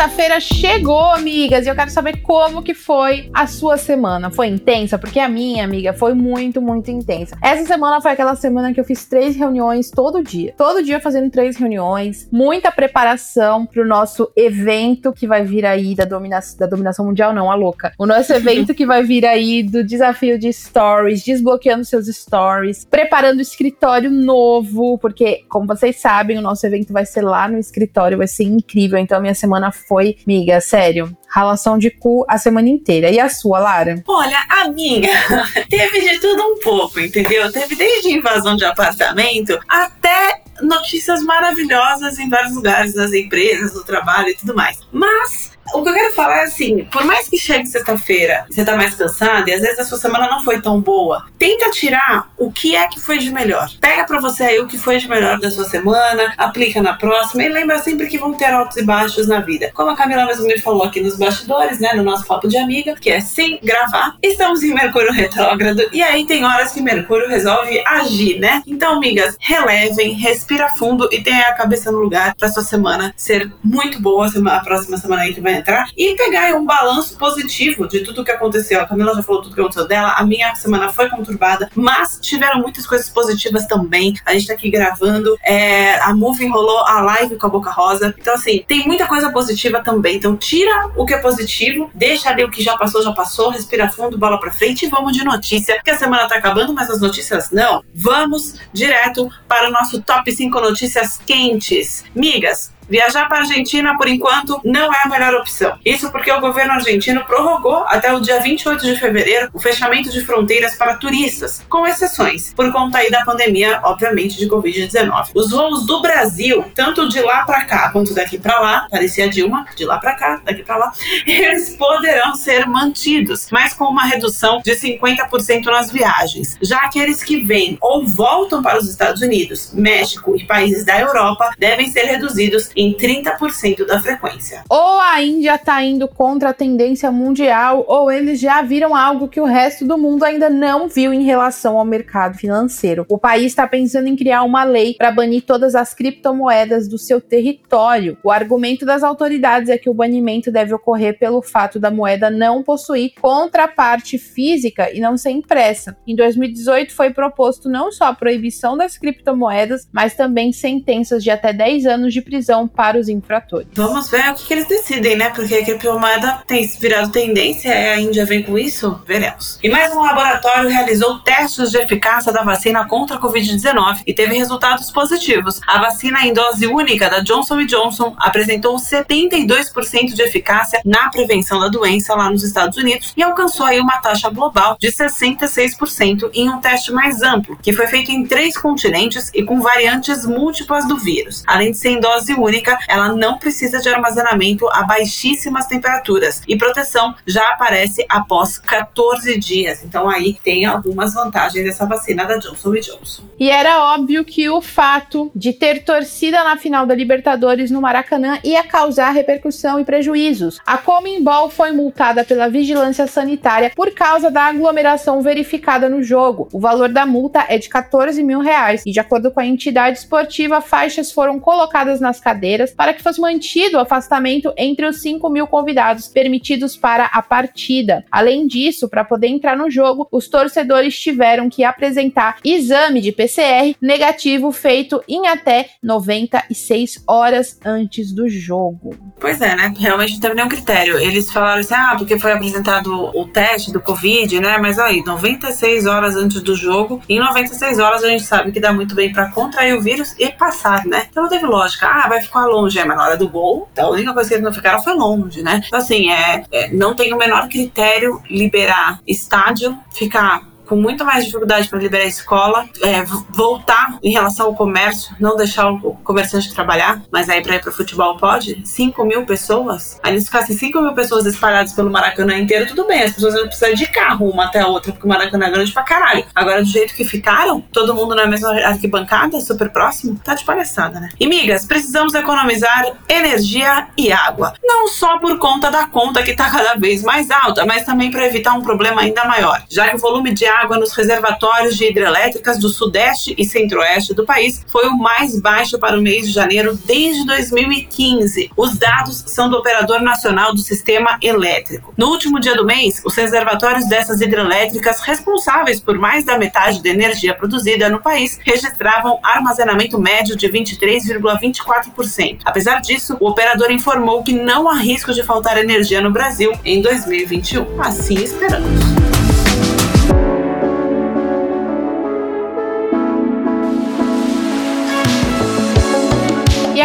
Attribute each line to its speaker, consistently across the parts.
Speaker 1: Sexta-feira chegou, amigas, e eu quero saber como que foi a sua semana. Foi intensa? Porque a minha, amiga, foi muito, muito intensa. Essa semana foi aquela semana que eu fiz três reuniões todo dia. Todo dia fazendo três reuniões, muita preparação pro nosso evento que vai vir aí da, domina da dominação mundial, não, a louca. O nosso evento que vai vir aí do desafio de stories, desbloqueando seus stories, preparando o escritório novo, porque, como vocês sabem, o nosso evento vai ser lá no escritório, vai ser incrível. Então, a minha semana foi, miga, sério, ralação de cu a semana inteira. E a sua, Lara?
Speaker 2: Olha, a minha teve de tudo um pouco, entendeu? Teve desde invasão de apartamento até notícias maravilhosas em vários lugares das empresas, do trabalho e tudo mais. Mas o que eu quero falar é assim: por mais que chegue sexta-feira, você tá mais cansado e às vezes a sua semana não foi tão boa, tenta tirar o que é que foi de melhor. Pega para você aí o que foi de melhor da sua semana, aplica na próxima e lembra sempre que vão ter altos e baixos na vida. Como a Camila mesmo me falou aqui nos bastidores, né, no nosso papo de amiga, que é sem gravar, estamos em Mercúrio retrógrado e aí tem horas que Mercúrio resolve agir, né? Então, amigas, relevem, respira fundo e tenha a cabeça no lugar para sua semana ser muito boa, a próxima semana aí que vai entrar e pegar um balanço positivo de tudo que aconteceu. A Camila já falou tudo que aconteceu dela. A minha semana foi conturbada, mas tiveram muitas coisas positivas também. A gente tá aqui gravando. É, a Move enrolou a live com a Boca Rosa. Então, assim, tem muita coisa positiva também. Então, tira o que é positivo, deixa ali o que já passou, já passou, respira fundo, bola pra frente e vamos de notícia. Porque a semana tá acabando, mas as notícias não. Vamos direto para o nosso top 5 notícias quentes. Migas, Viajar para a Argentina, por enquanto, não é a melhor opção. Isso porque o governo argentino prorrogou até o dia 28 de fevereiro o fechamento de fronteiras para turistas, com exceções, por conta aí da pandemia, obviamente, de Covid-19. Os voos do Brasil, tanto de lá para cá quanto daqui para lá, parecia Dilma, de lá para cá, daqui para lá, eles poderão ser mantidos, mas com uma redução de 50% nas viagens. Já aqueles que vêm ou voltam para os Estados Unidos, México e países da Europa devem ser reduzidos em 30% da frequência.
Speaker 1: Ou a Índia está indo contra a tendência mundial, ou eles já viram algo que o resto do mundo ainda não viu em relação ao mercado financeiro. O país está pensando em criar uma lei para banir todas as criptomoedas do seu território. O argumento das autoridades é que o banimento deve ocorrer pelo fato da moeda não possuir contraparte física e não ser impressa. Em 2018 foi proposto não só a proibição das criptomoedas, mas também sentenças de até 10 anos de prisão para os infratores.
Speaker 2: Vamos ver o que, que eles decidem, né? Porque a criptomoeda tem virado tendência, a Índia vem com isso? Veremos. E mais um laboratório realizou testes de eficácia da vacina contra a Covid-19 e teve resultados positivos. A vacina em dose única da Johnson Johnson apresentou 72% de eficácia na prevenção da doença lá nos Estados Unidos e alcançou aí uma taxa global de 66% em um teste mais amplo, que foi feito em três continentes e com variantes múltiplas do vírus. Além de ser em dose única, única, ela não precisa de armazenamento a baixíssimas temperaturas e proteção já aparece após 14 dias. Então aí tem algumas vantagens dessa vacina da Johnson Johnson.
Speaker 1: E era óbvio que o fato de ter torcida na final da Libertadores no Maracanã ia causar repercussão e prejuízos. A Comembol foi multada pela vigilância sanitária por causa da aglomeração verificada no jogo. O valor da multa é de 14 mil reais e, de acordo com a entidade esportiva, faixas foram colocadas nas cadeiras cadeiras para que fosse mantido o afastamento entre os 5 mil convidados permitidos para a partida. Além disso, para poder entrar no jogo, os torcedores tiveram que apresentar exame de PCR negativo feito em até 96 horas antes do jogo.
Speaker 2: Pois é, né? Realmente não teve nenhum critério. Eles falaram assim, ah, porque foi apresentado o teste do Covid, né? Mas aí, 96 horas antes do jogo, em 96 horas a gente sabe que dá muito bem para contrair o vírus e passar, né? Então não teve lógica. Ah, vai ficou longe, é, mas na hora do gol, então a única coisa que eles não ficaram foi longe, né? Então, assim, é, é não tem o menor critério liberar estádio, ficar com muito mais dificuldade para liberar a escola, é, voltar em relação ao comércio, não deixar o comerciante trabalhar, mas aí para ir para o futebol pode? 5 mil pessoas? Aí se ficassem 5 mil pessoas espalhadas pelo Maracanã inteiro, tudo bem, as pessoas não precisam de carro uma até a outra, porque o Maracanã é grande pra caralho. Agora, do jeito que ficaram, todo mundo na mesma arquibancada, super próximo, tá de palhaçada, né? E migas, precisamos economizar energia e água. Não só por conta da conta que tá cada vez mais alta, mas também para evitar um problema ainda maior, já que o volume de água nos reservatórios de hidrelétricas do sudeste e centro-oeste do país foi o mais baixo para o mês de janeiro desde 2015. Os dados são do Operador Nacional do Sistema Elétrico. No último dia do mês, os reservatórios dessas hidrelétricas responsáveis por mais da metade da energia produzida no país registravam armazenamento médio de 23,24%. Apesar disso, o operador informou que não há risco de faltar energia no Brasil em 2021. Assim esperamos.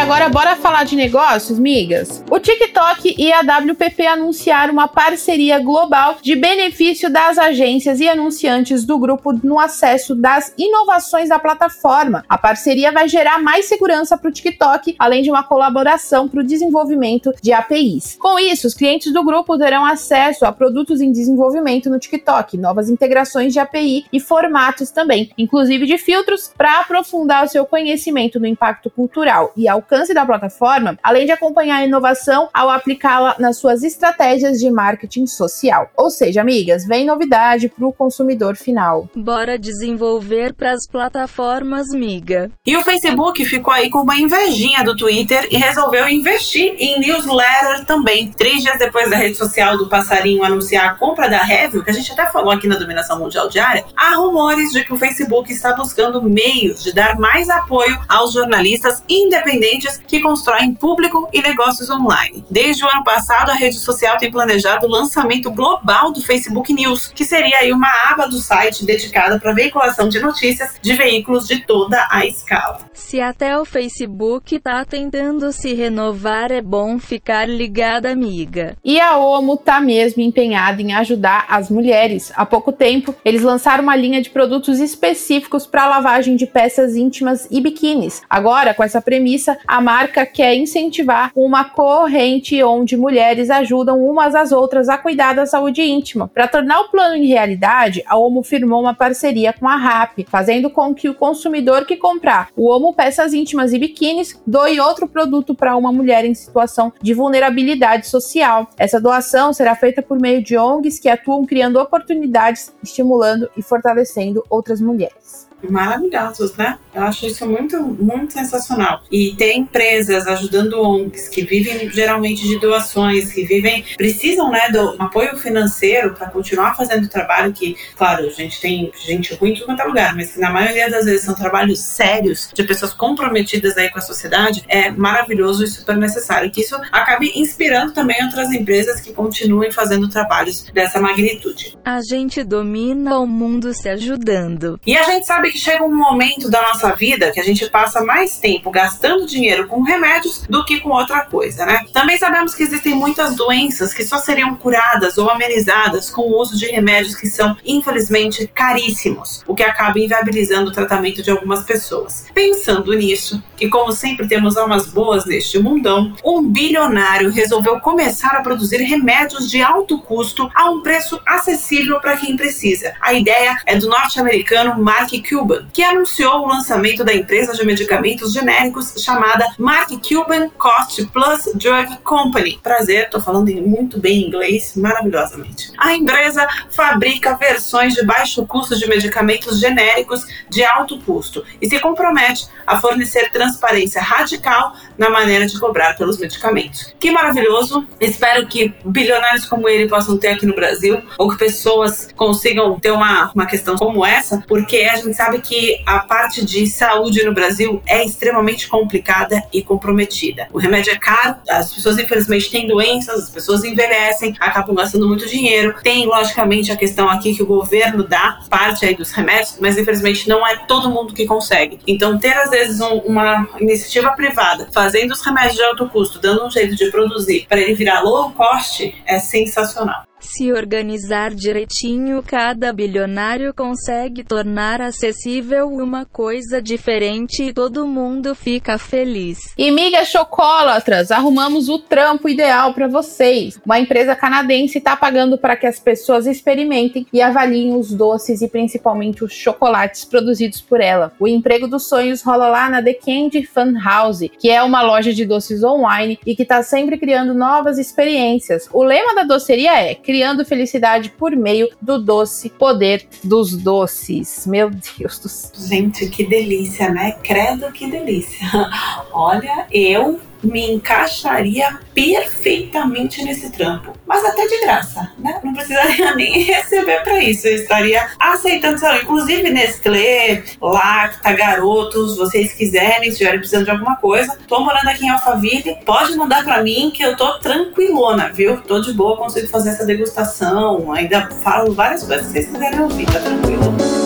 Speaker 1: Agora bora falar de negócios, migas? O TikTok e a WPP anunciaram uma parceria global de benefício das agências e anunciantes do grupo no acesso das inovações da plataforma. A parceria vai gerar mais segurança para o TikTok, além de uma colaboração para o desenvolvimento de APIs. Com isso, os clientes do grupo terão acesso a produtos em desenvolvimento no TikTok, novas integrações de API e formatos também, inclusive de filtros, para aprofundar o seu conhecimento do impacto cultural e ao alcance da plataforma, além de acompanhar a inovação ao aplicá-la nas suas estratégias de marketing social. Ou seja, amigas, vem novidade para o consumidor final.
Speaker 3: Bora desenvolver para as plataformas, miga.
Speaker 2: E o Facebook ficou aí com uma invejinha do Twitter e resolveu investir em newsletter também. Três dias depois da rede social do passarinho anunciar a compra da Review, que a gente até falou aqui na Dominação Mundial Diária, há rumores de que o Facebook está buscando meios de dar mais apoio aos jornalistas independentes que constroem público e negócios online. Desde o ano passado, a rede social tem planejado o lançamento global do Facebook News, que seria aí uma aba do site dedicada para veiculação de notícias de veículos de toda a escala.
Speaker 3: Se até o Facebook tá tentando se renovar, é bom ficar ligada, amiga.
Speaker 1: E a OMO tá mesmo empenhada em ajudar as mulheres. Há pouco tempo, eles lançaram uma linha de produtos específicos para lavagem de peças íntimas e biquínis. Agora, com essa premissa, a marca quer incentivar uma corrente onde mulheres ajudam umas às outras a cuidar da saúde íntima. Para tornar o plano em realidade, a OMO firmou uma parceria com a RAP, fazendo com que o consumidor que comprar o OMO peças íntimas e biquínis doe outro produto para uma mulher em situação de vulnerabilidade social. Essa doação será feita por meio de ONGs que atuam criando oportunidades, estimulando e fortalecendo outras mulheres
Speaker 2: maravilhosos, né? Eu acho isso muito, muito sensacional. E tem empresas ajudando ONGs que vivem geralmente de doações, que vivem, precisam, né, do apoio financeiro para continuar fazendo o trabalho que, claro, a gente tem gente ruim em todo lugar, mas que na maioria das vezes são trabalhos sérios de pessoas comprometidas aí com a sociedade, é maravilhoso e super necessário. Que isso acabe inspirando também outras empresas que continuem fazendo trabalhos dessa magnitude.
Speaker 3: A gente domina o mundo se ajudando.
Speaker 2: E a gente sabe que chega um momento da nossa vida que a gente passa mais tempo gastando dinheiro com remédios do que com outra coisa, né? Também sabemos que existem muitas doenças que só seriam curadas ou amenizadas com o uso de remédios que são, infelizmente, caríssimos, o que acaba inviabilizando o tratamento de algumas pessoas. Pensando nisso, e como sempre temos almas boas neste mundão, um bilionário resolveu começar a produzir remédios de alto custo a um preço acessível para quem precisa. A ideia é do norte-americano Mark Cuban, que anunciou o lançamento da empresa de medicamentos genéricos chamada Mark Cuban Cost Plus Drug Company. Prazer, tô falando muito bem inglês, maravilhosamente. A empresa fabrica versões de baixo custo de medicamentos genéricos de alto custo e se compromete a fornecer transparência radical na maneira de cobrar pelos medicamentos. Que maravilhoso! Espero que bilionários como ele possam ter aqui no Brasil, ou que pessoas consigam ter uma, uma questão como essa, porque a gente sabe que a parte de saúde no Brasil é extremamente complicada e comprometida. O remédio é caro, as pessoas infelizmente têm doenças, as pessoas envelhecem, acabam gastando muito dinheiro. Tem, logicamente, a questão aqui que o governo dá parte aí dos remédios, mas infelizmente não é todo mundo que consegue. Então, ter às vezes um, uma iniciativa privada fazendo os remédios de alto custo, dando um jeito de produzir para ele virar low cost, é sensacional.
Speaker 3: Se organizar direitinho, cada bilionário consegue tornar acessível uma coisa diferente e todo mundo fica feliz.
Speaker 1: E migas chocolatras, arrumamos o trampo ideal para vocês. Uma empresa canadense está pagando para que as pessoas experimentem e avaliem os doces e principalmente os chocolates produzidos por ela. O emprego dos sonhos rola lá na The Candy Fun House, que é uma loja de doces online e que está sempre criando novas experiências. O lema da doceria é criando felicidade por meio do doce poder dos doces. Meu Deus do céu.
Speaker 2: Gente, que delícia, né? Credo, que delícia. Olha, eu me encaixaria perfeitamente nesse trampo. Mas até de graça, né? Não precisaria nem receber para isso. Eu estaria aceitando, lá, inclusive Nestlé, Lacta, Garotos, vocês quiserem, se estiverem precisando de alguma coisa. Tô morando aqui em Alphaville, pode mandar para mim que eu tô tranquilona, viu? Tô de boa, consigo fazer essa degustação. Ainda falo várias coisas que vocês quiserem ouvir, tá tranquilo.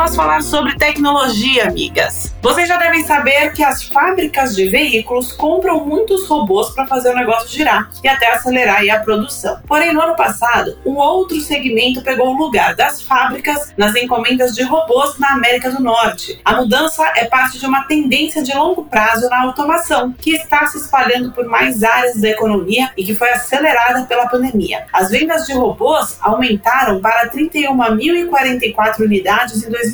Speaker 2: Nós falar sobre tecnologia, amigas. Vocês já devem saber que as fábricas de veículos compram muitos robôs para fazer o negócio girar e até acelerar a produção. Porém, no ano passado, um outro segmento pegou o lugar das fábricas nas encomendas de robôs na América do Norte. A mudança é parte de uma tendência de longo prazo na automação, que está se espalhando por mais áreas da economia e que foi acelerada pela pandemia. As vendas de robôs aumentaram para 31.044 unidades em 2020,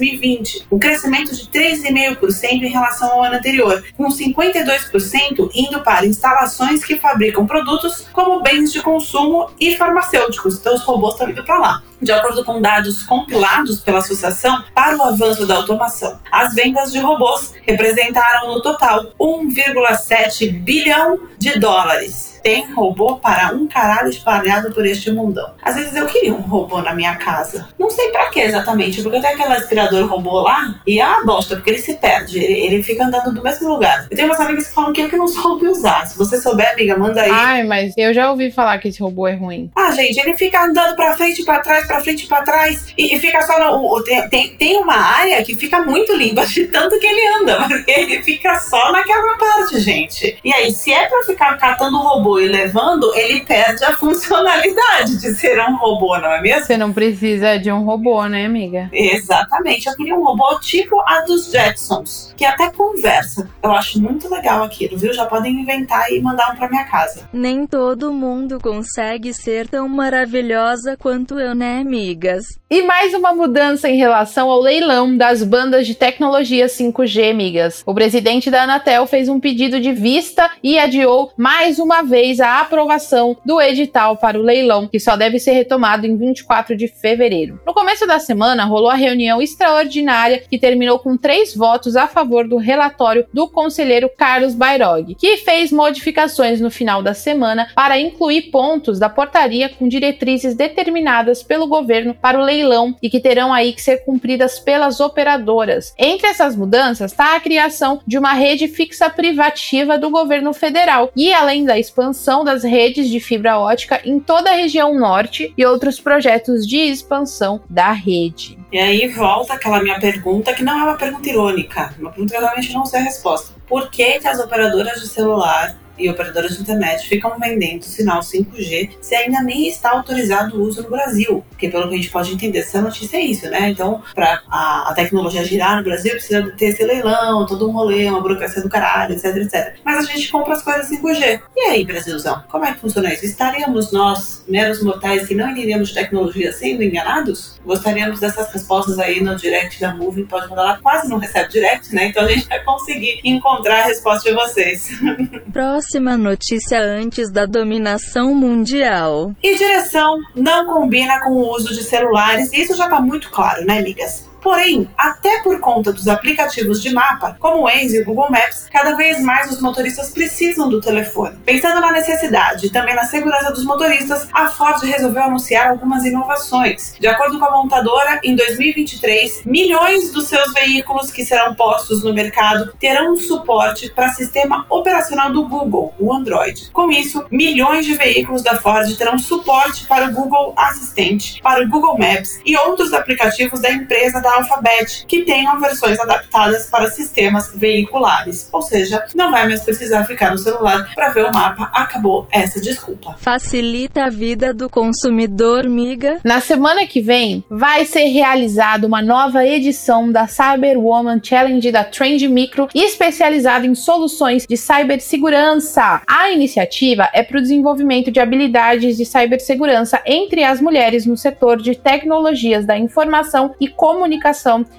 Speaker 2: um crescimento de 3,5% em relação ao ano anterior, com 52% indo para instalações que fabricam produtos como bens de consumo e farmacêuticos. Então, os robôs estão indo para lá. De acordo com dados compilados pela Associação para o Avanço da Automação, as vendas de robôs representaram no total 1,7 bilhão de dólares tem robô para um caralho espalhado por este mundão. Às vezes eu queria um robô na minha casa. Não sei para que exatamente, porque eu tenho aquele aspirador robô lá e é uma bosta, porque ele se perde, ele, ele fica andando no mesmo lugar. Eu tenho umas amigas que falam que eu que não soube usar. Se você souber, amiga, manda aí.
Speaker 1: Ai, mas eu já ouvi falar que esse robô é ruim.
Speaker 2: Ah, gente, ele fica andando pra frente e pra trás, pra frente e pra trás, e, e fica só no. Tem, tem, tem uma área que fica muito limpa de tanto que ele anda, porque ele fica só naquela parte, gente. E aí, se é pra ficar catando robô e levando, ele perde a funcionalidade de ser um robô, não é mesmo?
Speaker 1: Você não precisa de um robô, né, amiga?
Speaker 2: Exatamente. Eu queria um robô tipo a dos Jetsons, que até conversa. Eu acho muito legal aquilo, viu? Já podem inventar e mandar um pra minha casa.
Speaker 3: Nem todo mundo consegue ser tão maravilhosa quanto eu, né, amigas?
Speaker 1: E mais uma mudança em relação ao leilão das bandas de tecnologia 5G, amigas. O presidente da Anatel fez um pedido de vista e adiou mais uma vez fez a aprovação do edital para o leilão, que só deve ser retomado em 24 de fevereiro. No começo da semana, rolou a reunião extraordinária que terminou com três votos a favor do relatório do conselheiro Carlos Bairog, que fez modificações no final da semana para incluir pontos da portaria com diretrizes determinadas pelo governo para o leilão e que terão aí que ser cumpridas pelas operadoras. Entre essas mudanças está a criação de uma rede fixa privativa do governo federal e além da expansão expansão das redes de fibra ótica em toda a região norte e outros projetos de expansão da rede.
Speaker 2: E aí volta aquela minha pergunta, que não é uma pergunta irônica, uma pergunta que eu realmente não sei a resposta. Por que, que as operadoras de celular e operadoras de internet ficam vendendo sinal 5G se ainda nem está autorizado o uso no Brasil. Porque pelo que a gente pode entender, essa notícia é isso, né? Então, para a, a, tecnologia girar no Brasil, precisa ter esse leilão, todo um rolê, uma burocracia do caralho, etc, etc. Mas a gente compra as coisas 5G. E aí, Brasilzão, como é que funciona isso? Estaríamos nós, meros mortais que não entendemos de tecnologia, sendo enganados? Gostaríamos dessas respostas aí no direct da Movie, pode mandar lá, quase não recebe direct, né? Então a gente vai conseguir encontrar a resposta de vocês.
Speaker 3: Próximo próxima notícia antes da dominação mundial.
Speaker 2: E direção não combina com o uso de celulares, isso já está muito claro, né, amigas? Porém, até por conta dos aplicativos de mapa, como o Waze e o Google Maps, cada vez mais os motoristas precisam do telefone. Pensando na necessidade e também na segurança dos motoristas, a Ford resolveu anunciar algumas inovações. De acordo com a montadora, em 2023, milhões dos seus veículos que serão postos no mercado terão um suporte para sistema operacional do Google, o Android. Com isso, milhões de veículos da Ford terão suporte para o Google Assistente, para o Google Maps e outros aplicativos da empresa da Alphabet, que tenham versões adaptadas para sistemas veiculares. Ou seja, não vai mais precisar ficar no celular para ver o mapa. Acabou essa desculpa.
Speaker 3: Facilita a vida do consumidor, miga.
Speaker 1: Na semana que vem, vai ser realizada uma nova edição da Cyber Woman Challenge da Trend Micro, especializada em soluções de cibersegurança. A iniciativa é para o desenvolvimento de habilidades de cibersegurança entre as mulheres no setor de tecnologias da informação e comunicação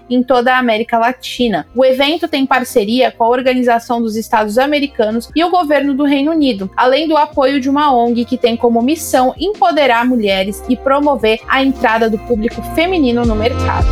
Speaker 1: em toda a América Latina. O evento tem parceria com a Organização dos Estados Americanos e o governo do Reino Unido, além do apoio de uma ONG que tem como missão empoderar mulheres e promover a entrada do público feminino no mercado.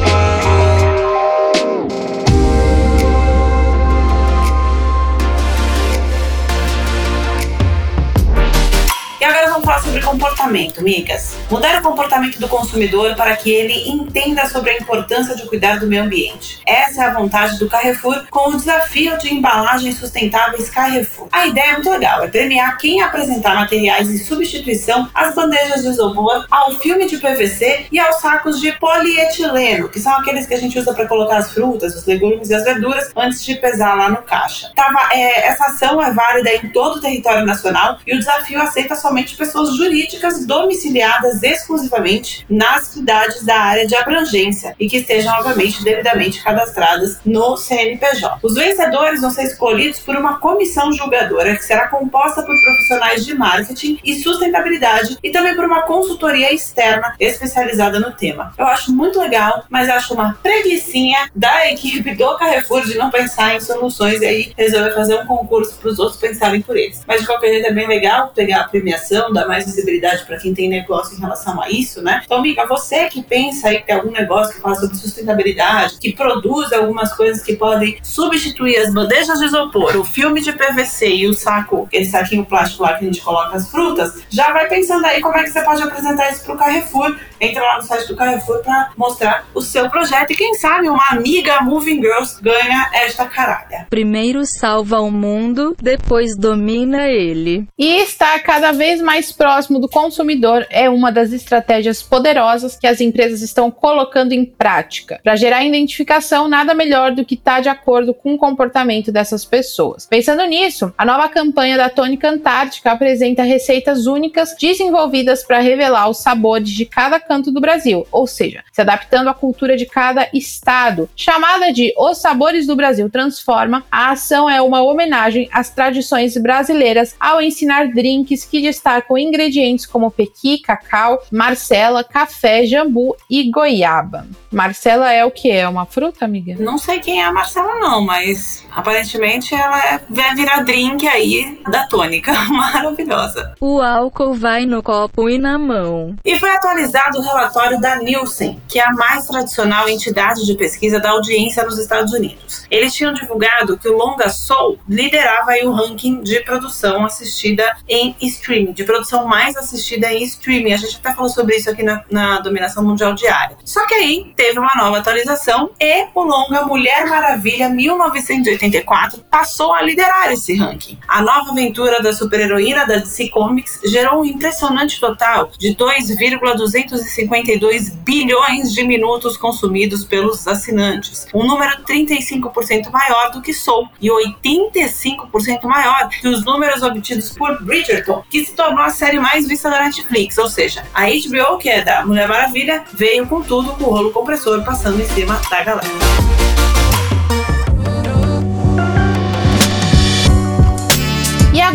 Speaker 2: Falar sobre comportamento, migas. Mudar o comportamento do consumidor para que ele entenda sobre a importância de cuidar do meio ambiente. Essa é a vontade do Carrefour com o desafio de embalagens sustentáveis Carrefour. A ideia é muito legal, é premiar quem apresentar materiais em substituição às bandejas de isopor, ao filme de PVC e aos sacos de polietileno, que são aqueles que a gente usa para colocar as frutas, os legumes e as verduras antes de pesar lá no caixa. Tava, é, essa ação é válida em todo o território nacional e o desafio aceita somente pessoas jurídicas domiciliadas exclusivamente nas cidades da área de abrangência e que estejam, obviamente, devidamente cadastradas no CNPJ. Os vencedores vão ser escolhidos por uma comissão julgadora que será composta por profissionais de marketing e sustentabilidade e também por uma consultoria externa especializada no tema. Eu acho muito legal, mas acho uma preguiçinha da equipe do Carrefour de não pensar em soluções e aí resolver fazer um concurso para os outros pensarem por eles. Mas de qualquer jeito é bem legal pegar a premiação, mais visibilidade para quem tem negócio em relação a isso, né? Então, amiga, você que pensa aí que tem algum negócio que fala sobre sustentabilidade, que produz algumas coisas que podem substituir as bandejas de isopor, o filme de PVC e o saco, aquele saquinho plástico lá que a gente coloca as frutas, já vai pensando aí como é que você pode apresentar isso pro Carrefour. Entra lá no site do Carrefour para mostrar o seu projeto e quem sabe uma amiga Moving Girls ganha esta caralha.
Speaker 3: Primeiro salva o mundo, depois domina ele.
Speaker 1: E está cada vez mais próximo do consumidor é uma das estratégias poderosas que as empresas estão colocando em prática. Para gerar identificação, nada melhor do que estar tá de acordo com o comportamento dessas pessoas. Pensando nisso, a nova campanha da Tônica Antártica apresenta receitas únicas desenvolvidas para revelar os sabores de cada canto do Brasil, ou seja, se adaptando à cultura de cada estado. Chamada de Os Sabores do Brasil Transforma, a ação é uma homenagem às tradições brasileiras ao ensinar drinks que destacam ingredientes como pequi, cacau, marcela, café, jambu e goiaba. Marcela é o que? É uma fruta, amiga?
Speaker 2: Não sei quem é a Marcela, não, mas aparentemente ela é, vai virar drink aí da tônica. Maravilhosa.
Speaker 3: O álcool vai no copo e na mão.
Speaker 2: E foi atualizado o relatório da Nielsen, que é a mais tradicional entidade de pesquisa da audiência nos Estados Unidos. Eles tinham divulgado que o Longa Soul liderava o ranking de produção assistida em streaming, de produção mais assistida em streaming. A gente até falou sobre isso aqui na, na Dominação Mundial Diária. Só que aí teve uma nova atualização e o longa Mulher Maravilha 1984 passou a liderar esse ranking. A nova aventura da super-heroína da DC Comics gerou um impressionante total de 2,252 bilhões de minutos consumidos pelos assinantes, um número 35% maior do que Soul e 85% maior que os números obtidos por Bridgerton, que se tornou a série mais vista da Netflix, ou seja, a HBO, que é da Mulher Maravilha, veio com tudo com o rolo compressor passando em cima da galera.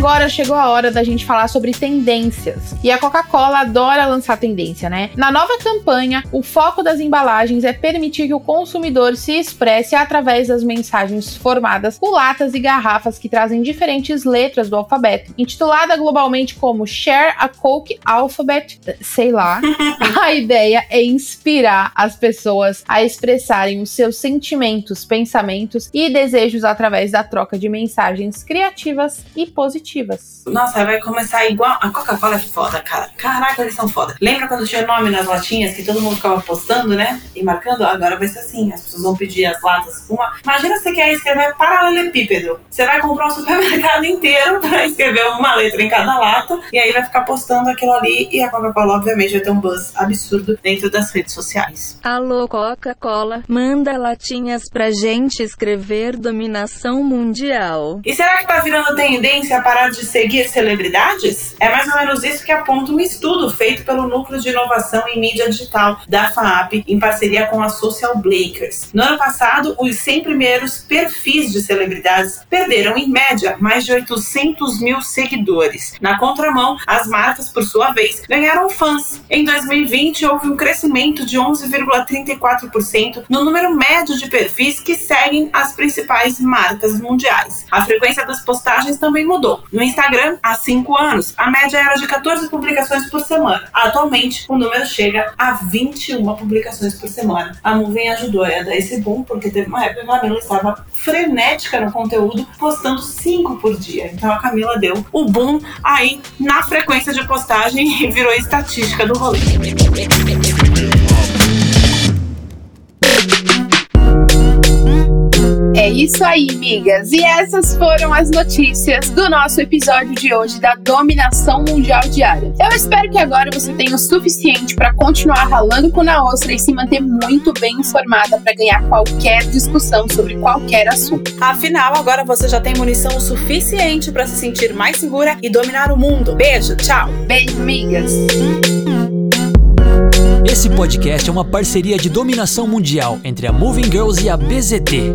Speaker 1: Agora chegou a hora da gente falar sobre tendências. E a Coca-Cola adora lançar tendência, né? Na nova campanha, o foco das embalagens é permitir que o consumidor se expresse através das mensagens formadas por latas e garrafas que trazem diferentes letras do alfabeto. Intitulada globalmente como Share a Coke Alphabet, sei lá, a ideia é inspirar as pessoas a expressarem os seus sentimentos, pensamentos e desejos através da troca de mensagens criativas e positivas positivas.
Speaker 2: Nossa, vai começar igual. A Coca-Cola é foda, cara. Caraca, eles são foda. Lembra quando tinha nome nas latinhas que todo mundo ficava postando, né? E marcando? Agora vai ser assim. As pessoas vão pedir as latas com uma. Imagina você quer escrever paralelepípedo. Você vai comprar um supermercado inteiro pra escrever uma letra em cada lata. E aí vai ficar postando aquilo ali. E a Coca-Cola, obviamente, vai ter um buzz absurdo dentro das redes sociais.
Speaker 3: Alô, Coca-Cola, manda latinhas pra gente escrever dominação mundial.
Speaker 2: E será que tá virando tendência a de seguir celebridades? É mais ou menos isso que aponta um estudo feito pelo Núcleo de Inovação em Mídia Digital da FAAP, em parceria com a Social Blakers. No ano passado, os 100 primeiros perfis de celebridades perderam, em média, mais de 800 mil seguidores. Na contramão, as marcas, por sua vez, ganharam fãs. Em 2020, houve um crescimento de 11,34% no número médio de perfis que seguem as principais marcas mundiais. A frequência das postagens também mudou. No Instagram, há cinco anos, a média era de 14 publicações por semana. Atualmente, o número chega a 21 publicações por semana. A nuvem ajudou a dar esse boom, porque teve uma época que a Camila estava frenética no conteúdo, postando cinco por dia. Então a Camila deu o boom aí na frequência de postagem e virou estatística do rolê.
Speaker 1: Isso aí, migas. E essas foram as notícias do nosso episódio de hoje da dominação mundial diária. Eu espero que agora você tenha o suficiente para continuar ralando com na ostra e se manter muito bem informada para ganhar qualquer discussão sobre qualquer assunto.
Speaker 2: Afinal, agora você já tem munição o suficiente para se sentir mais segura e dominar o mundo. Beijo, tchau.
Speaker 1: Beijo, migas.
Speaker 4: Esse podcast é uma parceria de dominação mundial entre a Moving Girls e a BZT.